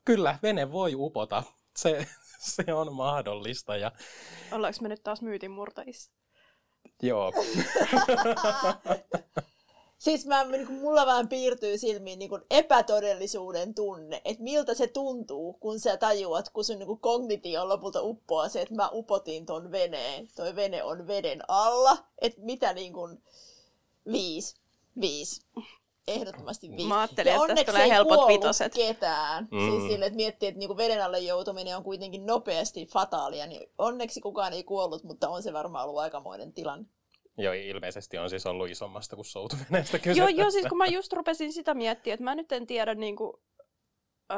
kyllä, vene voi upota. Se, [laughs] se on mahdollista. Ja...
Ollaanko me nyt taas myytin murtajissa?
Joo. [laughs]
siis mä, niin kuin, mulla vaan piirtyy silmiin niin kuin epätodellisuuden tunne, että miltä se tuntuu, kun sä tajuat, kun sun niin kuin kognitio lopulta uppoaa se, että mä upotin ton veneen, toi vene on veden alla, että mitä niin kuin, viisi, viisi ehdottomasti viisi.
Mä ajattelin, ja että tästä tulee helpot vitoset.
ketään. Mm. Siis sille, että miettii, että niinku veden alle joutuminen on kuitenkin nopeasti fataalia, niin onneksi kukaan ei kuollut, mutta on se varmaan ollut aikamoinen tilanne.
Joo, ilmeisesti on siis ollut isommasta kuin soutuveneestä kyse.
Joo, joo, siis kun mä just rupesin sitä miettimään, että mä nyt en tiedä, niin kuin, öö,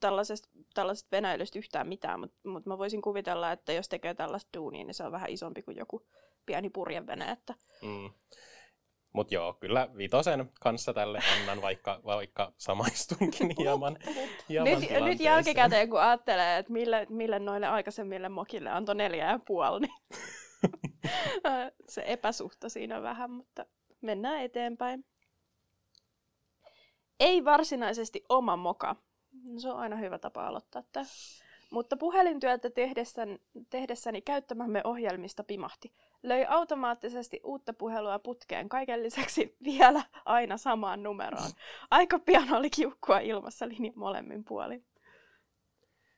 tällaisesta, tällaisesta venäilystä yhtään mitään, mutta mut mä voisin kuvitella, että jos tekee tällaista duunia, niin se on vähän isompi kuin joku pieni purjevene. Että...
Mm. Mutta joo, kyllä vitosen kanssa tälle annan, vaikka, vaikka samaistunkin hieman, hieman
nyt, nyt jälkikäteen, kun ajattelee, että mille, mille noille aikaisemmille mokille antoi neljä ja puoli, niin [laughs] se epäsuhta siinä vähän, mutta mennään eteenpäin. Ei varsinaisesti oma moka. Se on aina hyvä tapa aloittaa tämä. Mutta puhelintyötä tehdessäni, tehdessäni käyttämämme ohjelmista pimahti. Löi automaattisesti uutta puhelua putkeen kaiken lisäksi [laughs] vielä aina samaan numeroon. Aika pian oli kiukkua ilmassa linja molemmin puolin.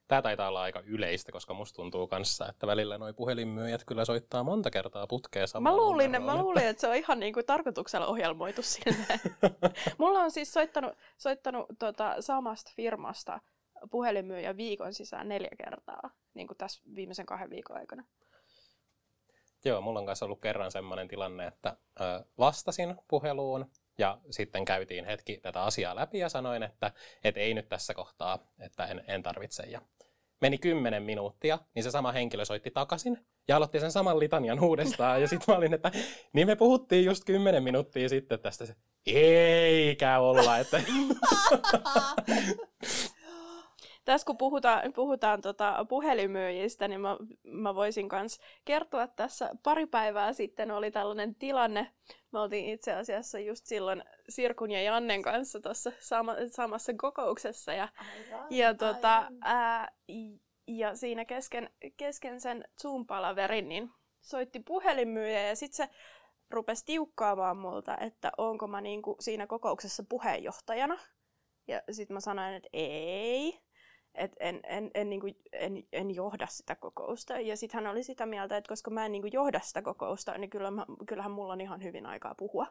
Tämä taitaa olla aika yleistä, koska musta tuntuu kanssa, että välillä noi puhelinmyyjät kyllä soittaa monta kertaa putkeen samaan
mä luulin,
numeroon,
mä luulin, että se on ihan niinku tarkoituksella ohjelmoitu silleen. [laughs] Mulla on siis soittanut, soittanut tota, samasta firmasta puhelinmyyjä viikon sisään neljä kertaa, niin kuin tässä viimeisen kahden viikon aikana.
Joo, mulla on kanssa ollut kerran sellainen tilanne, että ö, vastasin puheluun ja sitten käytiin hetki tätä asiaa läpi ja sanoin, että, että ei nyt tässä kohtaa, että en, en tarvitse. Ja meni kymmenen minuuttia, niin se sama henkilö soitti takaisin ja aloitti sen saman litanian uudestaan. Ja sitten mä olin, että niin me puhuttiin just kymmenen minuuttia sitten tästä. Eikä olla, että [laughs]
Tässä kun puhutaan, puhutaan tota puhelimyyjistä, niin mä, mä voisin myös kertoa tässä pari päivää sitten oli tällainen tilanne. Me oltiin itse asiassa just silloin Sirkun ja Jannen kanssa tuossa sama, samassa kokouksessa. Ja, aivan, ja, tota, ää, ja siinä kesken, kesken sen Zoom-palaverin niin soitti puhelinmyyjä ja sitten se rupesi tiukkaamaan multa, että onko mä niinku siinä kokouksessa puheenjohtajana. Ja sitten mä sanoin, että ei että en, en, en, niin kuin, en, en johda sitä kokousta. Ja sitten hän oli sitä mieltä, että koska mä en niin kuin johda sitä kokousta, niin kyllä mä, kyllähän mulla on ihan hyvin aikaa puhua.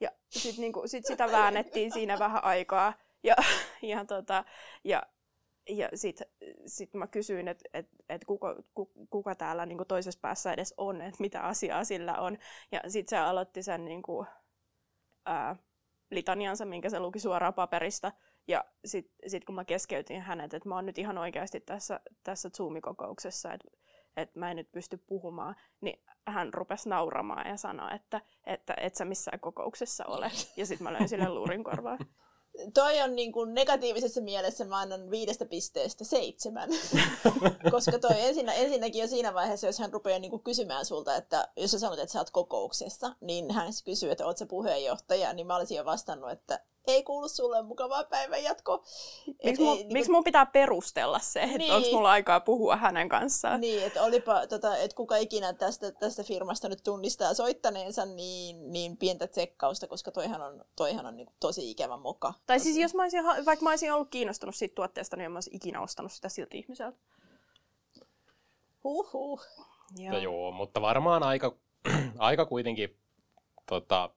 Ja sitten niin sit sitä väännettiin siinä vähän aikaa. Ja, ja, tota, ja, ja sitten sit mä kysyin, että et, et kuka, kuka täällä niin kuin toisessa päässä edes on, että mitä asiaa sillä on. Ja sitten se aloitti sen niin kuin, ää, litaniansa, minkä se luki suoraan paperista. Ja sitten sit kun mä keskeytin hänet, että mä oon nyt ihan oikeasti tässä, tässä Zoom-kokouksessa, että että mä en nyt pysty puhumaan, niin hän rupesi nauramaan ja sanoi, että, että et sä missään kokouksessa ole. Ja sitten mä löin sille luurin korvaan.
Toi on niin kuin negatiivisessa mielessä mä annan viidestä pisteestä seitsemän. [laughs] Koska toi ensinnä, ensinnäkin jo siinä vaiheessa, jos hän rupeaa niin kuin kysymään sulta, että jos sä sanot, että sä oot kokouksessa, niin hän kysyy, että oot sä puheenjohtaja, niin mä olisin jo vastannut, että ei kuulu sulle mukavaa päivän jatko.
Miksi mun, niin, miksi mun pitää perustella se, että niin, onko mulla aikaa puhua hänen kanssaan?
Niin, että olipa, tota, että kuka ikinä tästä, tästä firmasta nyt tunnistaa soittaneensa, niin, niin pientä tsekkausta, koska toihan on, toihan on niin tosi ikävä moka.
Tai siis jos mä olisin, vaikka mä olisin ollut kiinnostunut siitä tuotteesta, niin en mä olisin ikinä ostanut sitä silti ihmiseltä.
Huhhuh.
Joo. joo, mutta varmaan aika, [clears throat] aika kuitenkin tota,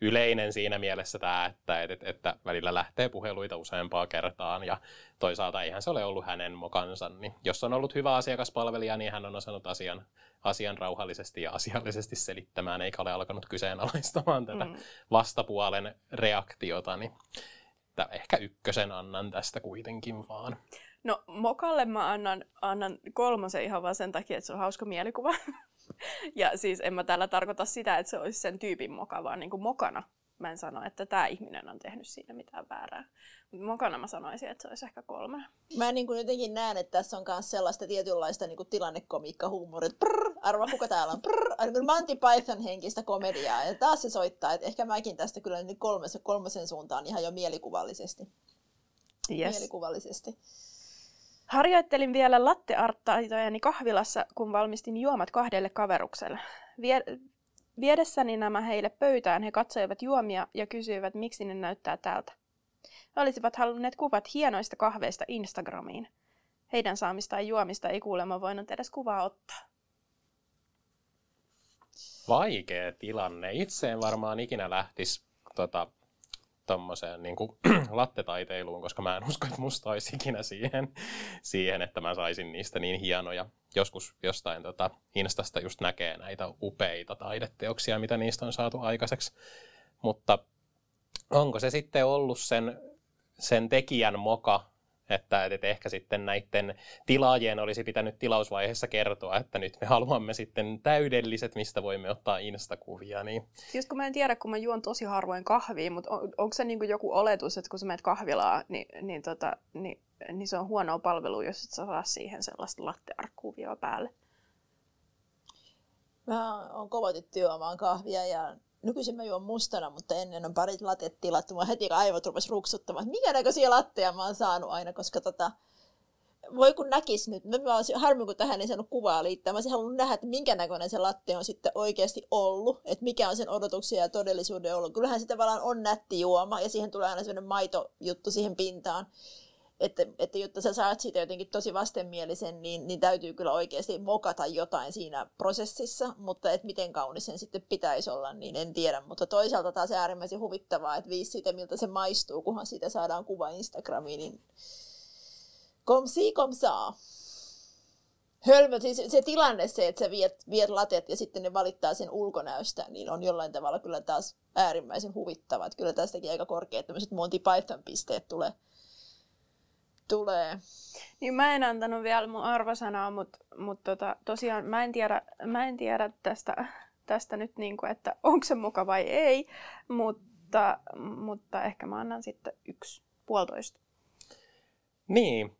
yleinen siinä mielessä tämä, että, että, että välillä lähtee puheluita useampaa kertaan ja toisaalta eihän se ole ollut hänen mokansa. Niin jos on ollut hyvä asiakaspalvelija, niin hän on osannut asian, asian rauhallisesti ja asiallisesti selittämään, eikä ole alkanut kyseenalaistamaan tätä mm. vastapuolen reaktiota. Niin että ehkä ykkösen annan tästä kuitenkin vaan.
No Mokalle mä annan, annan kolmosen ihan vaan sen takia, että se on hauska mielikuva. [laughs] [laughs] ja siis en mä tällä tarkoita sitä, että se olisi sen tyypin moka, vaan niin kuin mokana. Mä en sano, että tämä ihminen on tehnyt siinä mitään väärää. Mutta mokana mä sanoisin, että se olisi ehkä kolme.
Mä niin kuin jotenkin näen, että tässä on myös sellaista tietynlaista niin kuin tilannekomiikka-huumoria. arva kuka täällä on. Prrr, Monty Python henkistä komediaa. Ja taas se soittaa, että ehkä mäkin tästä kyllä niin kolmesen, kolmosen suuntaan ihan jo mielikuvallisesti.
Yes.
Mielikuvallisesti.
Harjoittelin vielä lattearttaitojani kahvilassa, kun valmistin juomat kahdelle kaverukselle. Vie- viedessäni nämä heille pöytään he katsoivat juomia ja kysyivät, miksi ne näyttää tältä. He olisivat halunneet kuvat hienoista kahveista Instagramiin. Heidän saamistaan juomista ei kuulemma voinut edes kuvaa ottaa.
Vaikea tilanne. Itse en varmaan ikinä lähtisi tota, tommoseen niin kuin, [clears throat] lattetaiteiluun, koska mä en [laughs] usko, että musta olisi ikinä siihen, siihen, että mä saisin niistä niin hienoja. Joskus jostain tota, Instasta just näkee näitä upeita taideteoksia, mitä niistä on saatu aikaiseksi. Mutta onko se sitten ollut sen sen tekijän moka, että, että ehkä sitten näiden tilaajien olisi pitänyt tilausvaiheessa kertoa, että nyt me haluamme sitten täydelliset, mistä voimme ottaa instakuvia. Niin.
Siis kun mä en tiedä, kun mä juon tosi harvoin kahvia, mutta on, onko se niin joku oletus, että kun sä menet kahvilaan, niin, niin, tota, niin, niin se on huonoa palvelua, jos et saa siihen sellaista lattearkkuvia päälle?
Mä oon kovatettu juomaan kahvia ja nykyisin mä juon mustana, mutta ennen on parit latet tilattu. Mä heti aivot rupes ruksuttamaan, että mikä näköisiä latteja mä oon saanut aina, koska tota, voi kun näkis nyt, mä olisin, harmi kun tähän ei saanut kuvaa liittää, mä olisin halunnut nähdä, että minkä näköinen se latte on sitten oikeasti ollut, että mikä on sen odotuksia ja todellisuuden ollut. Kyllähän sitä tavallaan on nätti juoma ja siihen tulee aina sellainen maitojuttu siihen pintaan että, että jotta sä saat siitä jotenkin tosi vastenmielisen, niin, niin täytyy kyllä oikeasti mokata jotain siinä prosessissa, mutta että miten kaunis sen sitten pitäisi olla, niin en tiedä. Mutta toisaalta taas äärimmäisen huvittavaa, että viisi siitä, miltä se maistuu, kunhan siitä saadaan kuva Instagramiin, niin komsi komsaa. Hölmö, siis se tilanne se, että sä viet, viet latet ja sitten ne valittaa sen ulkonäöstä, niin on jollain tavalla kyllä taas äärimmäisen huvittava. Että kyllä tästäkin aika korkeat tämmöiset Monty Python pisteet tulee tulee.
Niin mä en antanut vielä mun arvosanaa, mutta mut tota, tosiaan mä en tiedä, mä en tiedä tästä, tästä nyt, niinku, että onko se muka vai ei, mutta, mutta ehkä mä annan sitten yksi, puolitoista.
Niin,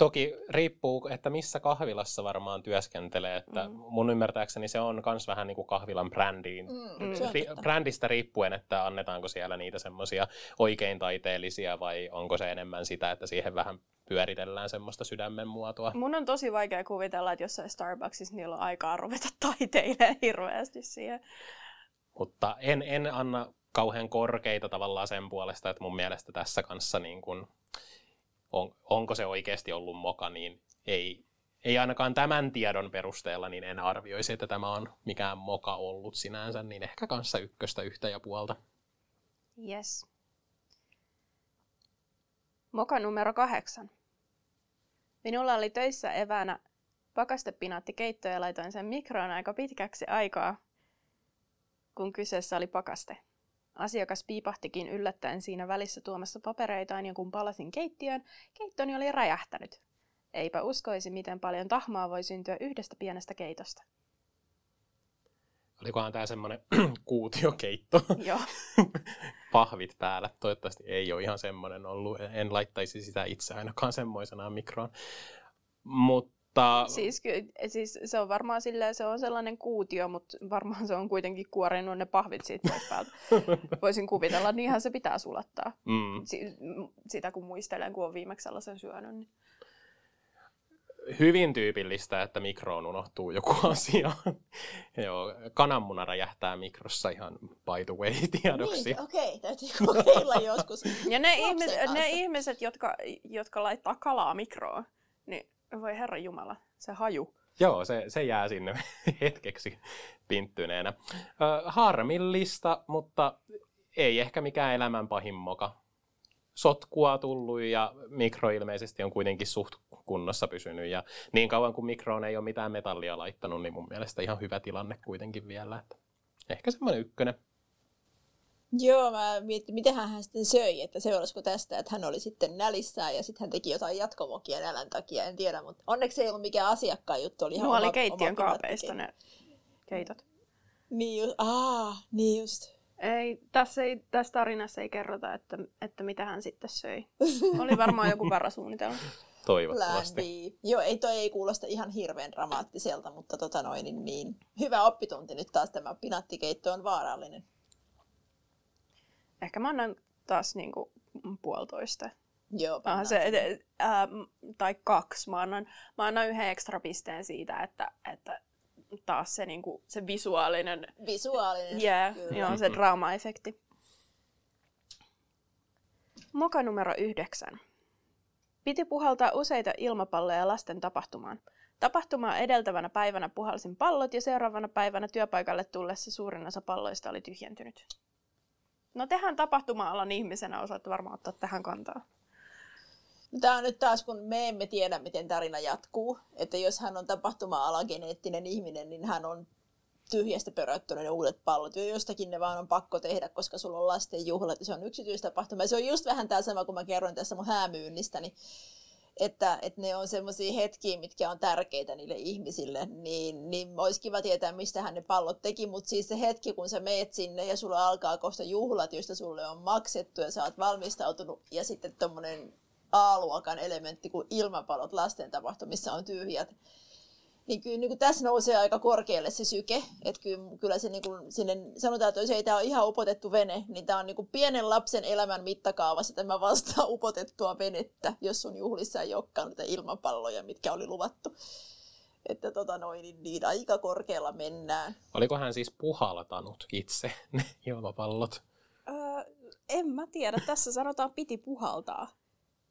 Toki riippuu, että missä kahvilassa varmaan työskentelee. Että mm. Mun ymmärtääkseni se on myös vähän niin kuin kahvilan brändiin. Mm, ri- brändistä riippuen, että annetaanko siellä niitä semmoisia oikein taiteellisia vai onko se enemmän sitä, että siihen vähän pyöritellään semmoista sydämen muotoa.
Mun on tosi vaikea kuvitella, että jossain Starbucksissa niillä on aikaa ruveta [laughs] taiteilemaan hirveästi siihen.
Mutta en, en anna kauhean korkeita tavallaan sen puolesta, että mun mielestä tässä kanssa niin kuin on, onko se oikeasti ollut moka, niin ei, ei ainakaan tämän tiedon perusteella niin en arvioisi, että tämä on mikään moka ollut sinänsä, niin ehkä kanssa ykköstä yhtä ja puolta.
Yes. Moka numero kahdeksan. Minulla oli töissä eväänä pakastepinaatti keitto ja laitoin sen mikroon aika pitkäksi aikaa, kun kyseessä oli pakaste. Asiakas piipahtikin yllättäen siinä välissä tuomassa papereitaan ja kun palasin keittiöön, keittoni oli räjähtänyt. Eipä uskoisi, miten paljon tahmaa voi syntyä yhdestä pienestä keitosta.
Olikohan tämä semmoinen [clears throat] kuutiokeitto? [laughs]
Joo.
Pahvit päällä. Toivottavasti ei ole ihan semmoinen ollut. En laittaisi sitä itse ainakaan semmoisena mikroon. Mutta mutta...
Siis, siis se on varmaan silleen, se on sellainen kuutio, mutta varmaan se on kuitenkin kuorinut ne pahvit siitä pois päältä. [laughs] Voisin kuvitella, niinhän se pitää sulattaa. Mm. Si- sitä kun muistelen, kun on viimeksi sellaisen syönyt. Niin...
Hyvin tyypillistä, että mikroon unohtuu joku [laughs] asia. Joo, kananmuna räjähtää mikrossa ihan by the way tiedoksi.
Niin, okei, okay, täytyy kokeilla joskus.
Ja ne, ihmis, ne ihmiset, jotka, jotka laittaa kalaa mikroon, niin voi herra Jumala, se haju.
Joo, se, se jää sinne [laughs] hetkeksi pinttyneenä. Ö, harmillista, mutta ei ehkä mikään elämän pahin moka. Sotkua tullut ja mikro ilmeisesti on kuitenkin suht kunnossa pysynyt. Ja niin kauan kuin mikroon ei ole mitään metallia laittanut, niin mun mielestä ihan hyvä tilanne kuitenkin vielä. Että ehkä semmoinen ykkönen.
Joo, mä mietin, miten hän sitten söi, että seurasiko tästä, että hän oli sitten nälissään ja sitten hän teki jotain jatkomokia nälän takia, en tiedä, mutta onneksi ei ollut mikään asiakkaan juttu.
Oli ihan no, oli keittiön kaapeista ne keitot.
Niin just, aa, niin just.
Ei, tässä, ei, tässä tarinassa ei kerrota, että, että mitä hän sitten söi. Oli varmaan joku varasuunnitelma. [laughs]
Toivottavasti.
Joo, ei toi ei kuulosta ihan hirveän dramaattiselta, mutta tota noin, niin, niin, hyvä oppitunti nyt taas tämä pinattikeitto on vaarallinen.
Ehkä mä annan taas niinku puolitoista.
Joo,
se, ää, tai kaksi. Mä annan, mä annan yhden ekstra pisteen siitä, että, että taas se, niinku, se visuaalinen...
Visuaalinen,
yeah, Joo, se draama-efekti. Moka numero yhdeksän. Piti puhaltaa useita ilmapalloja lasten tapahtumaan. Tapahtumaa edeltävänä päivänä puhalsin pallot ja seuraavana päivänä työpaikalle tullessa suurin osa palloista oli tyhjentynyt. No tehän tapahtuma-alan ihmisenä osaatte varmaan ottaa tähän kantaa.
Tämä on nyt taas, kun me emme tiedä, miten tarina jatkuu. Että jos hän on tapahtuma-alan geneettinen ihminen, niin hän on tyhjästä pöröttynyt ne uudet pallot. Ja jostakin ne vaan on pakko tehdä, koska sulla on lasten juhlat ja se on yksityistapahtuma. Ja se on just vähän tämä sama, kun mä kerroin tässä mun häämyynnistä, niin että, että ne on semmoisia hetkiä, mitkä on tärkeitä niille ihmisille, niin, niin olisi kiva tietää, mistä hän ne pallot teki, mutta siis se hetki, kun sä meet sinne ja sulla alkaa kohta juhlat, joista sulle on maksettu ja sä oot valmistautunut, ja sitten tuommoinen A-luokan elementti kuin ilmapalot lasten tapahtumissa on tyhjät, niin kyllä niin kuin tässä nousee aika korkealle se syke. Että kyllä, kyllä se niin kuin sinne, sanotaan, että jos ei tämä ole ihan upotettu vene, niin tämä on niin kuin pienen lapsen elämän mittakaavassa tämä vastaa [laughs] upotettua venettä, jos sun juhlissa ei olekaan niitä ilmapalloja, mitkä oli luvattu. Että tota noin, niin, niin aika korkealla mennään.
Oliko hän siis puhaltanut itse ne ilmapallot?
Öö, en mä tiedä. Tässä sanotaan piti puhaltaa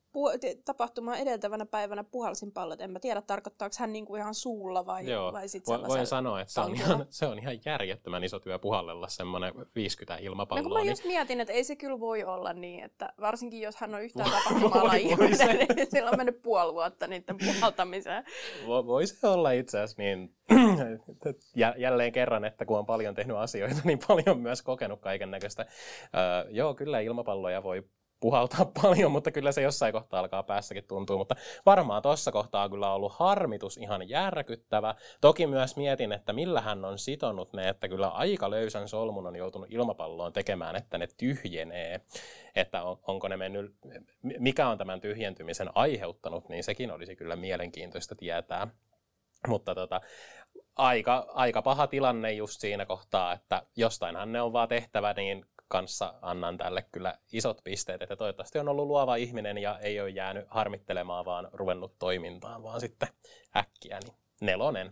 pu- tapahtumaa edeltävänä päivänä puhalsin pallot. En mä tiedä, tarkoittaako hän niinku ihan suulla vai,
Joo.
vai sit
Voin, voin sanoa, että se on, ihan, se on ihan järjettömän iso työ puhallella semmoinen 50 ilmapalloa.
No kun mä niin... just mietin, että ei se kyllä voi olla niin, että varsinkin jos hän on yhtään tapahtumalla [laughs] ihminen, niin sillä on mennyt puoli vuotta niiden puhaltamiseen.
Vo, voi se olla itse asiassa niin, [clears throat] jälleen kerran, että kun on paljon tehnyt asioita, niin paljon myös kokenut kaiken näköistä. Uh, joo, kyllä ilmapalloja voi puhaltaa [laughs] paljon, mutta kyllä se jossain kohtaa alkaa päässäkin tuntua. Mutta varmaan tuossa kohtaa on kyllä ollut harmitus ihan järkyttävä. Toki myös mietin, että millä hän on sitonut ne, että kyllä aika löysän solmun on joutunut ilmapalloon tekemään, että ne tyhjenee. Että on, onko ne mennyt, mikä on tämän tyhjentymisen aiheuttanut, niin sekin olisi kyllä mielenkiintoista tietää. Mutta tota, aika, aika paha tilanne just siinä kohtaa, että jostainhan ne on vaan tehtävä, niin kanssa annan tälle kyllä isot pisteet, että toivottavasti on ollut luova ihminen ja ei ole jäänyt harmittelemaan, vaan ruvennut toimintaan, vaan sitten äkkiä, niin nelonen.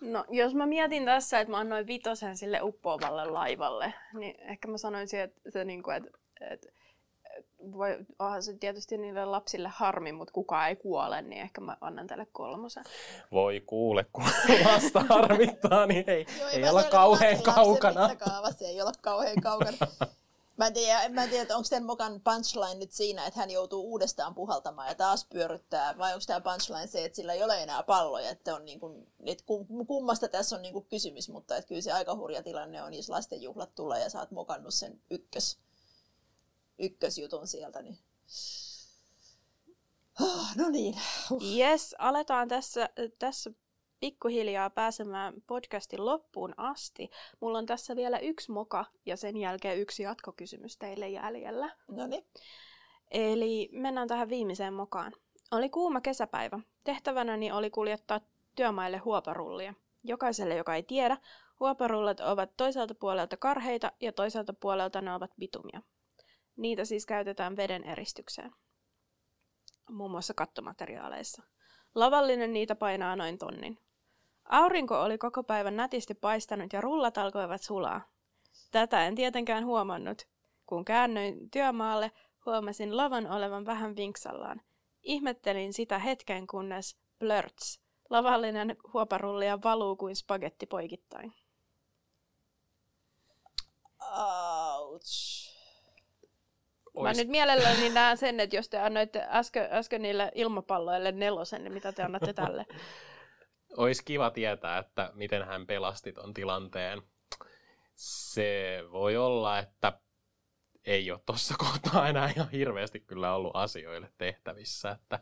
No, jos mä mietin tässä, että mä annoin vitosen sille uppoavalle laivalle, niin ehkä mä sanoisin, että, se, niin kuin, että, että voi, onhan se tietysti niille lapsille harmi, mutta kukaan ei kuole, niin ehkä mä annan tälle kolmosen.
Voi kuule, kun [laughs] lasta harmittaa, niin ei, Joo, ei, ei olla kauhean kaukana.
Se ei olla kauhean kaukana. Mä en tiedä, mä en tiedä onko tämän mokan punchline nyt siinä, että hän joutuu uudestaan puhaltamaan ja taas pyöryttää, vai onko tämä punchline se, että sillä ei ole enää palloja, että, on niin kuin, että kummasta tässä on niin kuin kysymys, mutta että kyllä se aika hurja tilanne on, jos lastenjuhlat tulee ja sä oot mokannut sen ykkös ykkösjutun sieltä. Niin... Oh, no niin.
Yes, aletaan tässä, tässä pikkuhiljaa pääsemään podcastin loppuun asti. Mulla on tässä vielä yksi moka ja sen jälkeen yksi jatkokysymys teille jäljellä.
No niin.
Eli mennään tähän viimeiseen mokaan. Oli kuuma kesäpäivä. Tehtävänäni oli kuljettaa työmaille huoparullia. Jokaiselle, joka ei tiedä, huoparullat ovat toiselta puolelta karheita ja toiselta puolelta ne ovat bitumia. Niitä siis käytetään veden eristykseen, muun muassa kattomateriaaleissa. Lavallinen niitä painaa noin tonnin. Aurinko oli koko päivän nätisti paistanut ja rullat alkoivat sulaa. Tätä en tietenkään huomannut. Kun käännöin työmaalle, huomasin lavan olevan vähän vinksallaan. Ihmettelin sitä hetken, kunnes blörts, lavallinen huoparullia valuu kuin spagetti poikittain.
Ouch.
Ois... Mä nyt mielelläni näen sen, että jos te annoitte äsken, äsken niille ilmapalloille nelosen, niin mitä te annatte [laughs] tälle?
Olisi kiva tietää, että miten hän pelasti ton tilanteen. Se voi olla, että ei ole tuossa kohtaa enää ihan hirveästi kyllä ollut asioille tehtävissä. Että...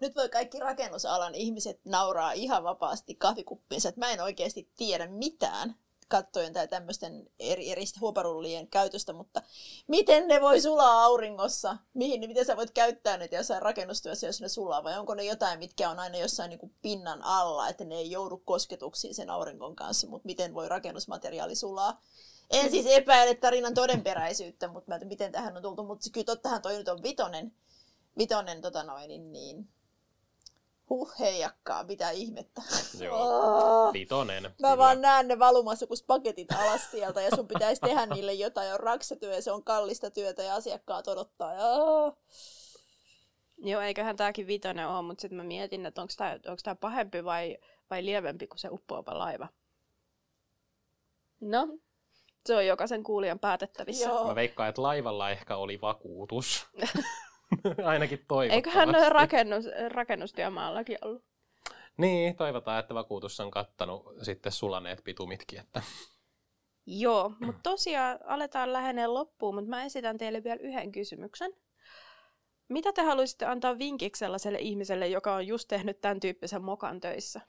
Nyt voi kaikki rakennusalan ihmiset nauraa ihan vapaasti kahvikuppiinsa, että mä en oikeasti tiedä mitään kattojen tai tämmöisten eri, eri huoparullien käytöstä, mutta miten ne voi sulaa auringossa? Mihin, miten sä voit käyttää ne jossain rakennustyössä, jos ne sulaa, vai onko ne jotain, mitkä on aina jossain niin kuin pinnan alla, että ne ei joudu kosketuksiin sen aurinkon kanssa, mutta miten voi rakennusmateriaali sulaa? En siis epäile tarinan todenperäisyyttä, mutta mä, miten tähän on tultu, mutta kyllä tottahan toi nyt on vitonen, vitonen tota noin, niin, niin Huh, heijakkaa, mitä ihmettä.
Joo, vitonen. Mä
kyllä. vaan näen ne valumassa kuin paketit alas sieltä ja sun pitäisi tehdä niille jotain. On raksatyö ja se on kallista työtä ja asiakkaat odottaa. Ja...
Joo, eiköhän tääkin vitonen ole, mutta sitten mä mietin, että onko tämä onko tää pahempi vai, vai lievempi kuin se uppoava laiva. No, se on jokaisen kuulijan päätettävissä.
Joo. Mä veikkaan, että laivalla ehkä oli vakuutus. [laughs] [laughs] Ainakin toivottavasti.
Eiköhän rakennus, rakennustyömaallakin ollut.
Niin, toivotaan, että vakuutus on kattanut sitten sulaneet pitumitkin. Että...
Joo, mutta tosiaan aletaan lähenee loppuun, mutta mä esitän teille vielä yhden kysymyksen. Mitä te haluaisitte antaa vinkiksi sellaiselle ihmiselle, joka on just tehnyt tämän tyyppisen mokan töissä?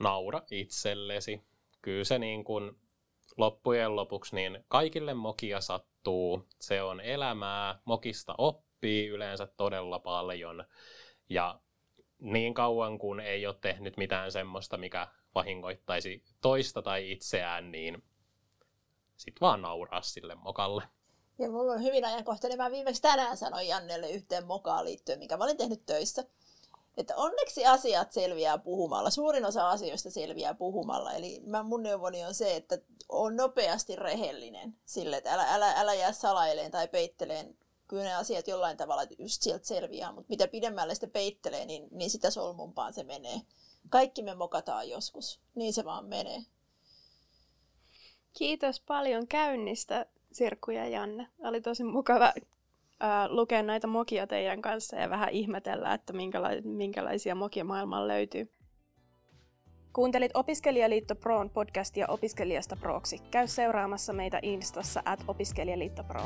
Naura itsellesi. Kyllä se niin kuin loppujen lopuksi niin kaikille mokia sattuu. Se on elämää. Mokista oppii yleensä todella paljon. Ja niin kauan kuin ei ole tehnyt mitään semmoista, mikä vahingoittaisi toista tai itseään, niin sit vaan nauraa sille mokalle.
Ja mulla on hyvin ajankohtainen. Mä viimeksi tänään sanoin Jannelle yhteen mokaan liittyen, mikä mä olin tehnyt töissä. Että onneksi asiat selviää puhumalla. Suurin osa asioista selviää puhumalla. Eli mä, mun neuvoni on se, että on nopeasti rehellinen sille, että älä, älä, älä jää salaileen tai peitteleen. Kyllä ne asiat jollain tavalla just sieltä selviää, mutta mitä pidemmälle sitä peittelee, niin, niin sitä solmumpaan se menee. Kaikki me mokataan joskus. Niin se vaan menee.
Kiitos paljon käynnistä, Sirkku ja Janne. Oli tosi mukava lukea näitä mokia teidän kanssa ja vähän ihmetellä, että minkäla- minkälaisia mokia maailmaan löytyy. Kuuntelit Opiskelijaliitto Proon podcastia Opiskelijasta Proksi. Käy seuraamassa meitä Instassa at Opiskelijaliitto Pro.